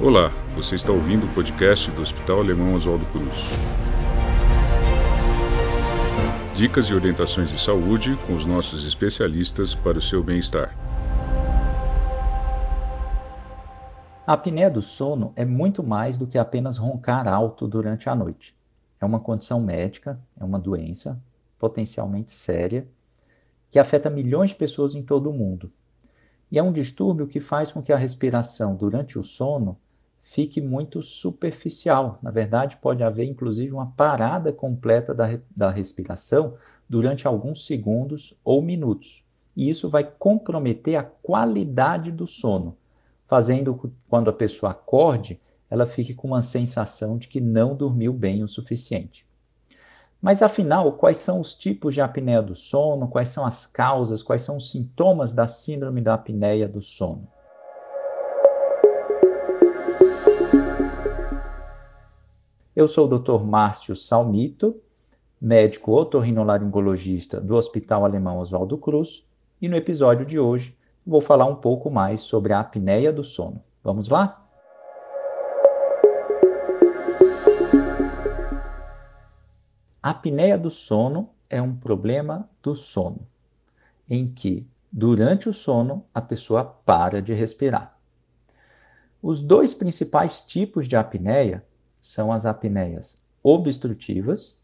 Olá, você está ouvindo o podcast do Hospital Alemão Oswaldo Cruz. Dicas e orientações de saúde com os nossos especialistas para o seu bem-estar. A apneia do sono é muito mais do que apenas roncar alto durante a noite. É uma condição médica, é uma doença potencialmente séria que afeta milhões de pessoas em todo o mundo. E é um distúrbio que faz com que a respiração durante o sono fique muito superficial. Na verdade, pode haver inclusive uma parada completa da, da respiração durante alguns segundos ou minutos. E isso vai comprometer a qualidade do sono, fazendo quando a pessoa acorde, ela fique com uma sensação de que não dormiu bem o suficiente. Mas afinal, quais são os tipos de apneia do sono? Quais são as causas? Quais são os sintomas da síndrome da apneia do sono? Eu sou o Dr. Márcio Salmito, médico otorrinolaringologista do Hospital Alemão Oswaldo Cruz, e no episódio de hoje vou falar um pouco mais sobre a apneia do sono. Vamos lá? A apneia do sono é um problema do sono, em que, durante o sono, a pessoa para de respirar. Os dois principais tipos de apneia são as apneias obstrutivas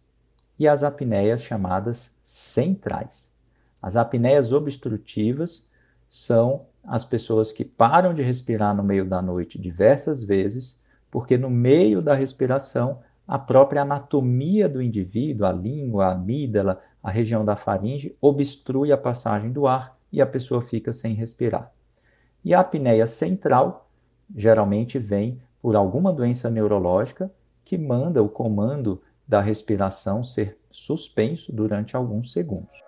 e as apneias chamadas centrais. As apneias obstrutivas são as pessoas que param de respirar no meio da noite diversas vezes, porque no meio da respiração a própria anatomia do indivíduo, a língua, a amígdala, a região da faringe, obstrui a passagem do ar e a pessoa fica sem respirar. E a apneia central geralmente vem por alguma doença neurológica que manda o comando da respiração ser suspenso durante alguns segundos.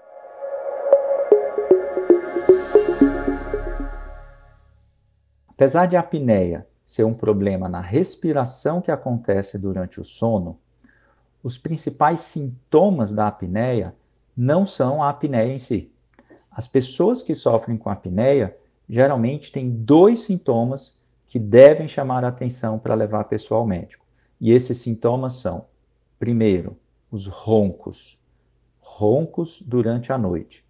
Apesar de a apneia ser um problema na respiração que acontece durante o sono, os principais sintomas da apneia não são a apneia em si. As pessoas que sofrem com apneia geralmente têm dois sintomas que devem chamar a atenção para levar a pessoa ao médico. E esses sintomas são, primeiro, os roncos, roncos durante a noite.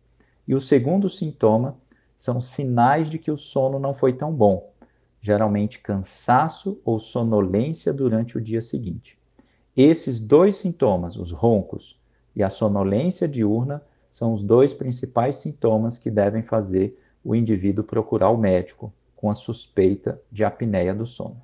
E o segundo sintoma são sinais de que o sono não foi tão bom, geralmente cansaço ou sonolência durante o dia seguinte. Esses dois sintomas, os roncos e a sonolência diurna, são os dois principais sintomas que devem fazer o indivíduo procurar o médico com a suspeita de apneia do sono.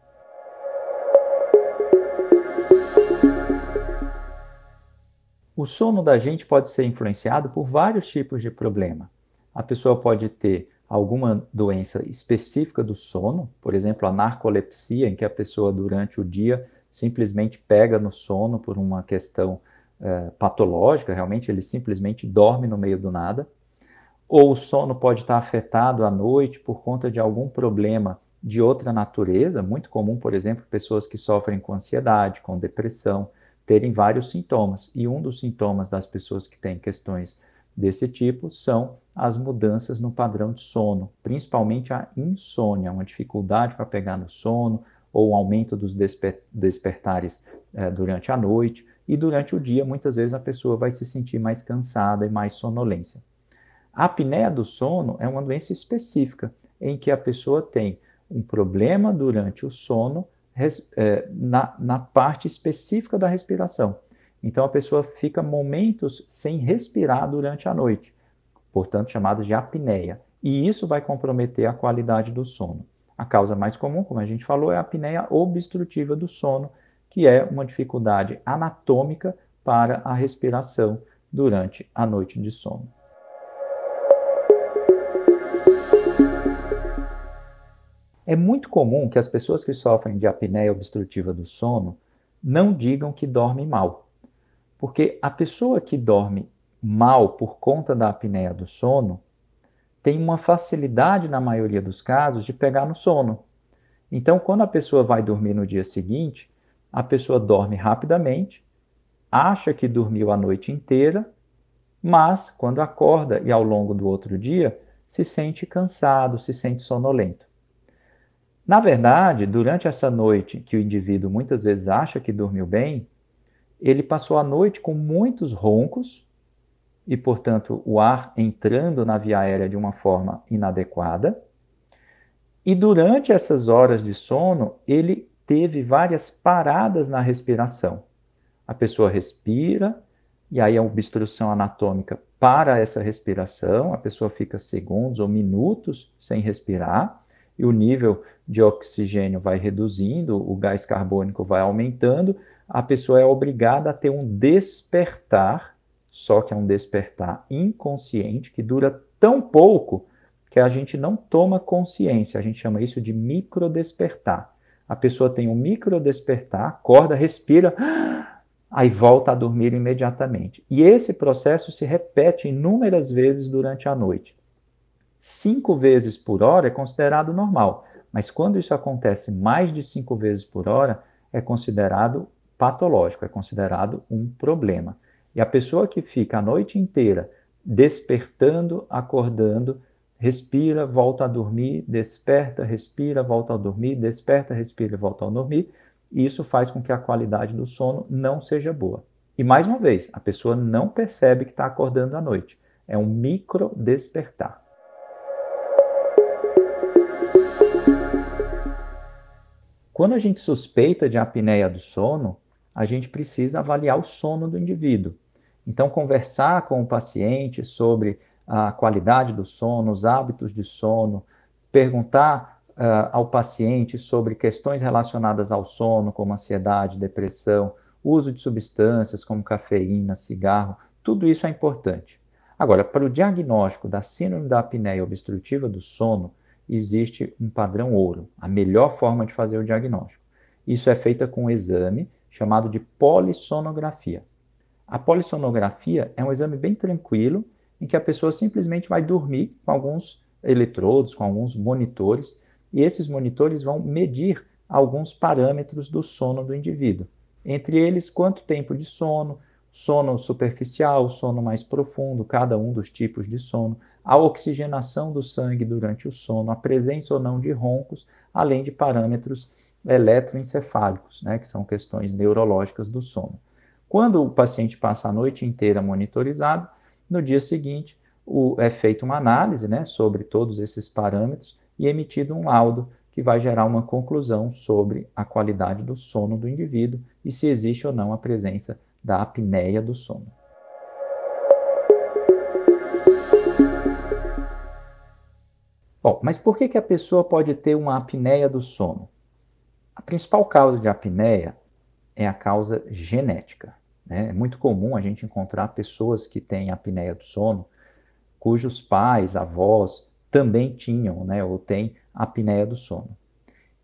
O sono da gente pode ser influenciado por vários tipos de problema. A pessoa pode ter alguma doença específica do sono, por exemplo, a narcolepsia, em que a pessoa durante o dia simplesmente pega no sono por uma questão eh, patológica, realmente ele simplesmente dorme no meio do nada ou o sono pode estar afetado à noite por conta de algum problema de outra natureza, muito comum, por exemplo, pessoas que sofrem com ansiedade, com depressão, terem vários sintomas. E um dos sintomas das pessoas que têm questões desse tipo são as mudanças no padrão de sono, principalmente a insônia, uma dificuldade para pegar no sono, ou um aumento dos desper despertares eh, durante a noite, e durante o dia, muitas vezes a pessoa vai se sentir mais cansada e mais sonolência. A apneia do sono é uma doença específica, em que a pessoa tem um problema durante o sono é, na, na parte específica da respiração. Então a pessoa fica momentos sem respirar durante a noite, portanto chamada de apneia. E isso vai comprometer a qualidade do sono. A causa mais comum, como a gente falou, é a apneia obstrutiva do sono, que é uma dificuldade anatômica para a respiração durante a noite de sono. É muito comum que as pessoas que sofrem de apneia obstrutiva do sono não digam que dormem mal. Porque a pessoa que dorme mal por conta da apneia do sono tem uma facilidade, na maioria dos casos, de pegar no sono. Então, quando a pessoa vai dormir no dia seguinte, a pessoa dorme rapidamente, acha que dormiu a noite inteira, mas quando acorda e ao longo do outro dia, se sente cansado, se sente sonolento. Na verdade, durante essa noite que o indivíduo muitas vezes acha que dormiu bem, ele passou a noite com muitos roncos e, portanto, o ar entrando na via aérea de uma forma inadequada. E durante essas horas de sono, ele teve várias paradas na respiração. A pessoa respira, e aí a obstrução anatômica para essa respiração, a pessoa fica segundos ou minutos sem respirar, e o nível de oxigênio vai reduzindo, o gás carbônico vai aumentando, a pessoa é obrigada a ter um despertar, só que é um despertar inconsciente, que dura tão pouco que a gente não toma consciência. A gente chama isso de microdespertar. A pessoa tem um microdespertar, acorda, respira, aí volta a dormir imediatamente. E esse processo se repete inúmeras vezes durante a noite. Cinco vezes por hora é considerado normal, mas quando isso acontece mais de cinco vezes por hora, é considerado patológico, é considerado um problema. E a pessoa que fica a noite inteira despertando, acordando, respira, volta a dormir, desperta, respira, volta a dormir, desperta, respira, volta a dormir, e isso faz com que a qualidade do sono não seja boa. E mais uma vez, a pessoa não percebe que está acordando à noite. É um micro despertar. Quando a gente suspeita de apneia do sono, a gente precisa avaliar o sono do indivíduo. Então, conversar com o paciente sobre a qualidade do sono, os hábitos de sono, perguntar uh, ao paciente sobre questões relacionadas ao sono, como ansiedade, depressão, uso de substâncias como cafeína, cigarro, tudo isso é importante. Agora, para o diagnóstico da síndrome da apneia obstrutiva do sono, existe um padrão ouro, a melhor forma de fazer o diagnóstico. Isso é feito com um exame chamado de polissonografia. A polissonografia é um exame bem tranquilo em que a pessoa simplesmente vai dormir com alguns eletrodos, com alguns monitores, e esses monitores vão medir alguns parâmetros do sono do indivíduo. Entre eles, quanto tempo de sono, sono superficial, sono mais profundo, cada um dos tipos de sono, a oxigenação do sangue durante o sono, a presença ou não de roncos, além de parâmetros eletroencefálicos, né, que são questões neurológicas do sono. Quando o paciente passa a noite inteira monitorizado, no dia seguinte o, é feita uma análise né, sobre todos esses parâmetros e emitido um laudo que vai gerar uma conclusão sobre a qualidade do sono do indivíduo e se existe ou não a presença da apneia do sono. Bom, mas por que, que a pessoa pode ter uma apneia do sono? A principal causa de apneia é a causa genética. Né? É muito comum a gente encontrar pessoas que têm apneia do sono cujos pais, avós também tinham, né, ou têm apneia do sono.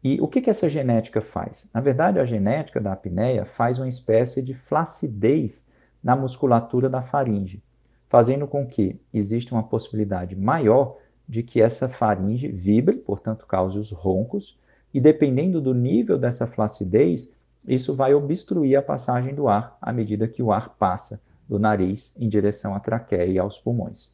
E o que, que essa genética faz? Na verdade, a genética da apneia faz uma espécie de flacidez na musculatura da faringe, fazendo com que exista uma possibilidade maior de que essa faringe vibre, portanto, cause os roncos, e dependendo do nível dessa flacidez, isso vai obstruir a passagem do ar à medida que o ar passa do nariz em direção à traqueia e aos pulmões.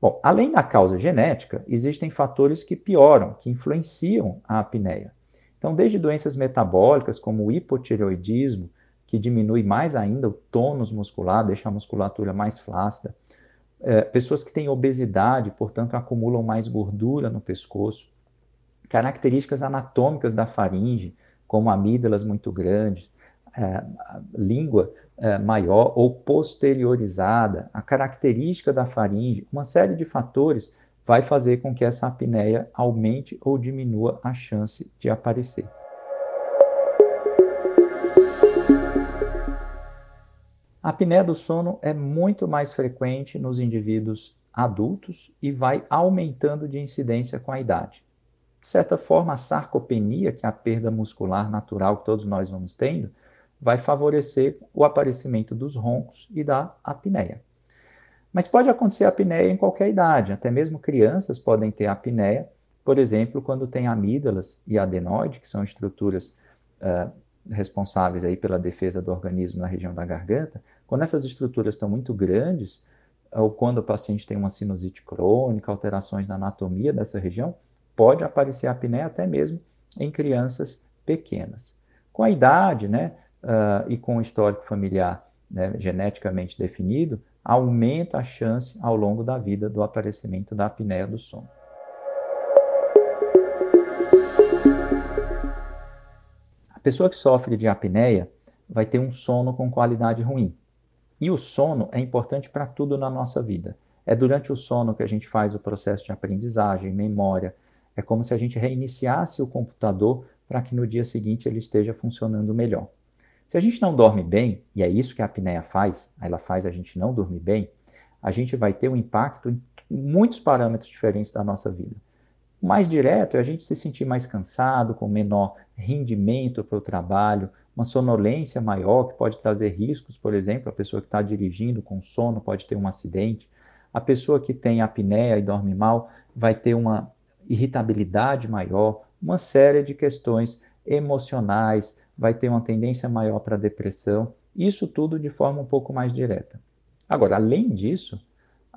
Bom, além da causa genética, existem fatores que pioram, que influenciam a apneia. Então, desde doenças metabólicas, como o hipotireoidismo, que diminui mais ainda o tônus muscular, deixa a musculatura mais flácida, é, pessoas que têm obesidade, portanto, acumulam mais gordura no pescoço, características anatômicas da faringe, como amígdalas muito grandes, é, língua é, maior ou posteriorizada, a característica da faringe, uma série de fatores vai fazer com que essa apneia aumente ou diminua a chance de aparecer. A apneia do sono é muito mais frequente nos indivíduos adultos e vai aumentando de incidência com a idade. De certa forma, a sarcopenia, que é a perda muscular natural que todos nós vamos tendo, vai favorecer o aparecimento dos roncos e da apneia. Mas pode acontecer apneia em qualquer idade, até mesmo crianças podem ter apneia, por exemplo, quando tem amígdalas e adenoide, que são estruturas uh, responsáveis aí pela defesa do organismo na região da garganta, quando essas estruturas estão muito grandes, ou quando o paciente tem uma sinusite crônica, alterações na anatomia dessa região, pode aparecer apneia até mesmo em crianças pequenas. Com a idade né, uh, e com o histórico familiar né, geneticamente definido, aumenta a chance ao longo da vida do aparecimento da apneia do sono. A pessoa que sofre de apneia vai ter um sono com qualidade ruim. E o sono é importante para tudo na nossa vida. É durante o sono que a gente faz o processo de aprendizagem, memória. É como se a gente reiniciasse o computador para que no dia seguinte ele esteja funcionando melhor. Se a gente não dorme bem, e é isso que a apneia faz, ela faz a gente não dormir bem, a gente vai ter um impacto em muitos parâmetros diferentes da nossa vida. O mais direto é a gente se sentir mais cansado, com menor rendimento para o trabalho, uma sonolência maior que pode trazer riscos, por exemplo, a pessoa que está dirigindo com sono pode ter um acidente, a pessoa que tem apneia e dorme mal vai ter uma irritabilidade maior, uma série de questões emocionais, vai ter uma tendência maior para depressão, isso tudo de forma um pouco mais direta. Agora, além disso,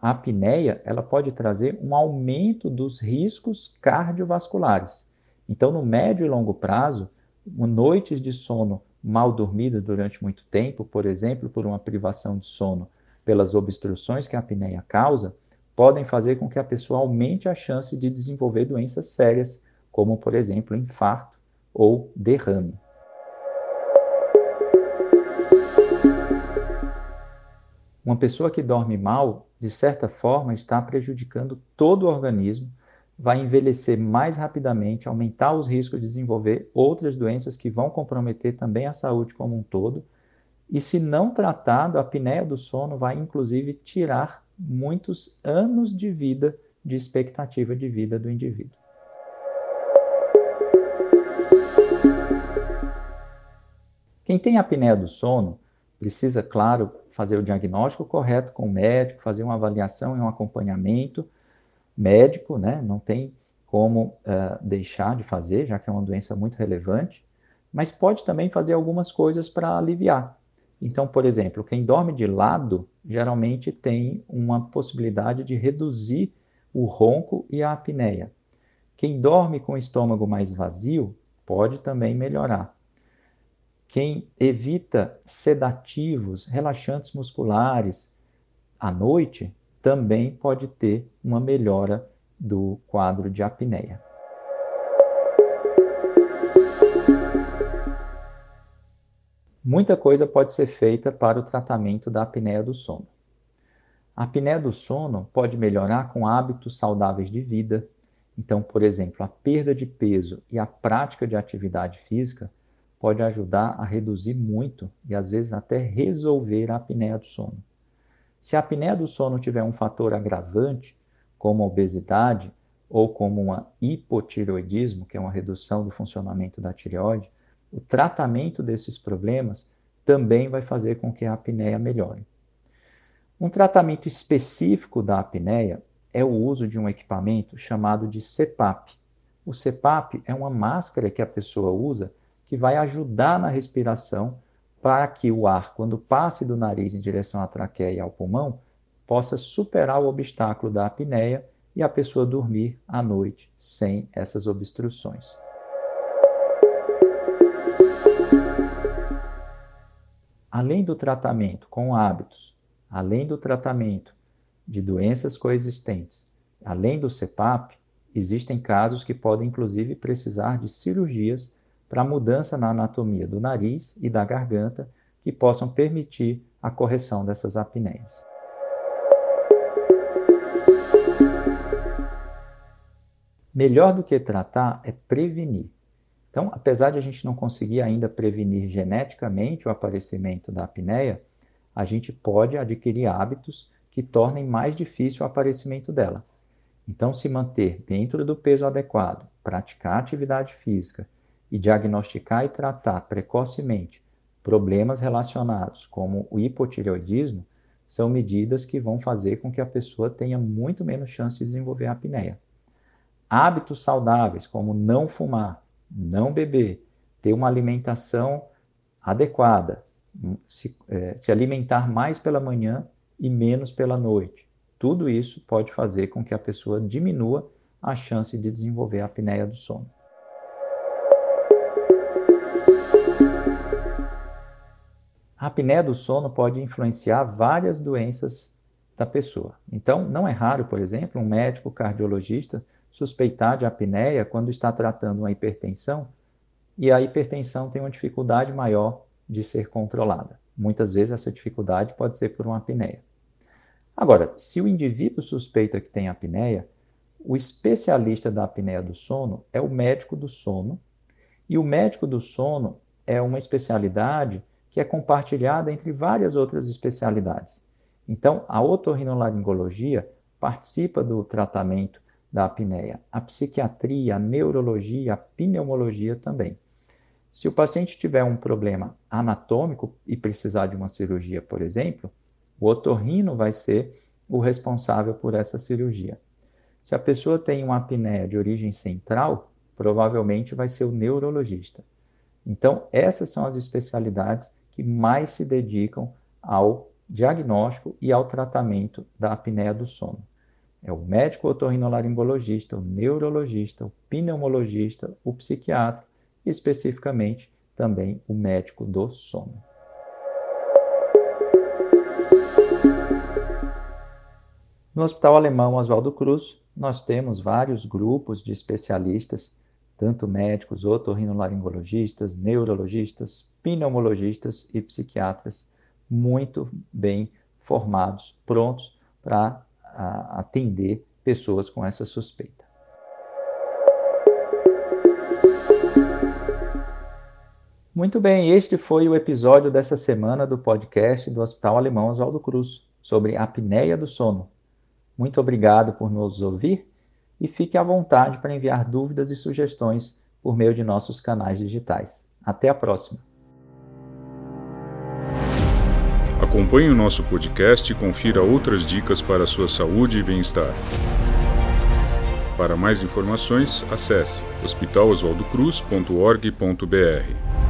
a apneia ela pode trazer um aumento dos riscos cardiovasculares. Então, no médio e longo prazo, noites de sono mal dormidas durante muito tempo, por exemplo, por uma privação de sono pelas obstruções que a apneia causa, podem fazer com que a pessoa aumente a chance de desenvolver doenças sérias, como, por exemplo, infarto ou derrame. Uma pessoa que dorme mal, de certa forma, está prejudicando todo o organismo vai envelhecer mais rapidamente, aumentar os riscos de desenvolver outras doenças que vão comprometer também a saúde como um todo. E se não tratado, a apneia do sono vai inclusive tirar muitos anos de vida, de expectativa de vida do indivíduo. Quem tem apneia do sono precisa, claro, fazer o diagnóstico correto com o médico, fazer uma avaliação e um acompanhamento médico, né? Não tem como uh, deixar de fazer, já que é uma doença muito relevante, mas pode também fazer algumas coisas para aliviar. Então, por exemplo, quem dorme de lado geralmente tem uma possibilidade de reduzir o ronco e a apneia. Quem dorme com o estômago mais vazio pode também melhorar. Quem evita sedativos, relaxantes musculares à noite também pode ter uma melhora do quadro de apneia. Muita coisa pode ser feita para o tratamento da apneia do sono. A apneia do sono pode melhorar com hábitos saudáveis de vida. Então, por exemplo, a perda de peso e a prática de atividade física pode ajudar a reduzir muito e às vezes até resolver a apneia do sono. Se a apneia do sono tiver um fator agravante, como a obesidade ou como um hipotireoidismo, que é uma redução do funcionamento da tireoide, o tratamento desses problemas também vai fazer com que a apneia melhore. Um tratamento específico da apneia é o uso de um equipamento chamado de CPAP. O CPAP é uma máscara que a pessoa usa que vai ajudar na respiração para que o ar, quando passe do nariz em direção à traqueia e ao pulmão, possa superar o obstáculo da apneia e a pessoa dormir à noite sem essas obstruções. Além do tratamento com hábitos, além do tratamento de doenças coexistentes, além do CPAP, existem casos que podem inclusive precisar de cirurgias para mudança na anatomia do nariz e da garganta que possam permitir a correção dessas apneias. Melhor do que tratar é prevenir. Então, apesar de a gente não conseguir ainda prevenir geneticamente o aparecimento da apneia, a gente pode adquirir hábitos que tornem mais difícil o aparecimento dela. Então, se manter dentro do peso adequado, praticar atividade física e diagnosticar e tratar precocemente problemas relacionados como o hipotireoidismo são medidas que vão fazer com que a pessoa tenha muito menos chance de desenvolver a apneia. Hábitos saudáveis, como não fumar, não beber, ter uma alimentação adequada, se, é, se alimentar mais pela manhã e menos pela noite. Tudo isso pode fazer com que a pessoa diminua a chance de desenvolver a apneia do sono. A apneia do sono pode influenciar várias doenças da pessoa. Então, não é raro, por exemplo, um médico cardiologista suspeitar de apneia quando está tratando uma hipertensão e a hipertensão tem uma dificuldade maior de ser controlada. Muitas vezes essa dificuldade pode ser por uma apneia. Agora, se o indivíduo suspeita que tem apneia, o especialista da apneia do sono é o médico do sono, e o médico do sono é uma especialidade que é compartilhada entre várias outras especialidades. Então, a otorrinolaringologia participa do tratamento da apneia, a psiquiatria, a neurologia, a pneumologia também. Se o paciente tiver um problema anatômico e precisar de uma cirurgia, por exemplo, o otorrino vai ser o responsável por essa cirurgia. Se a pessoa tem uma apneia de origem central, provavelmente vai ser o neurologista. Então, essas são as especialidades que mais se dedicam ao diagnóstico e ao tratamento da apneia do sono. É o médico otorrinolaringologista, o neurologista, o pneumologista, o psiquiatra e especificamente também o médico do sono. No Hospital Alemão Oswaldo Cruz, nós temos vários grupos de especialistas, tanto médicos, otorrinolaringologistas, neurologistas, pneumologistas e psiquiatras muito bem formados, prontos para atender pessoas com essa suspeita. Muito bem, este foi o episódio dessa semana do podcast do Hospital Alemão Oswaldo Cruz sobre apneia do sono. Muito obrigado por nos ouvir e fique à vontade para enviar dúvidas e sugestões por meio de nossos canais digitais. Até a próxima! Acompanhe o nosso podcast e confira outras dicas para a sua saúde e bem-estar. Para mais informações, acesse hospitaloswaldocruz.org.br.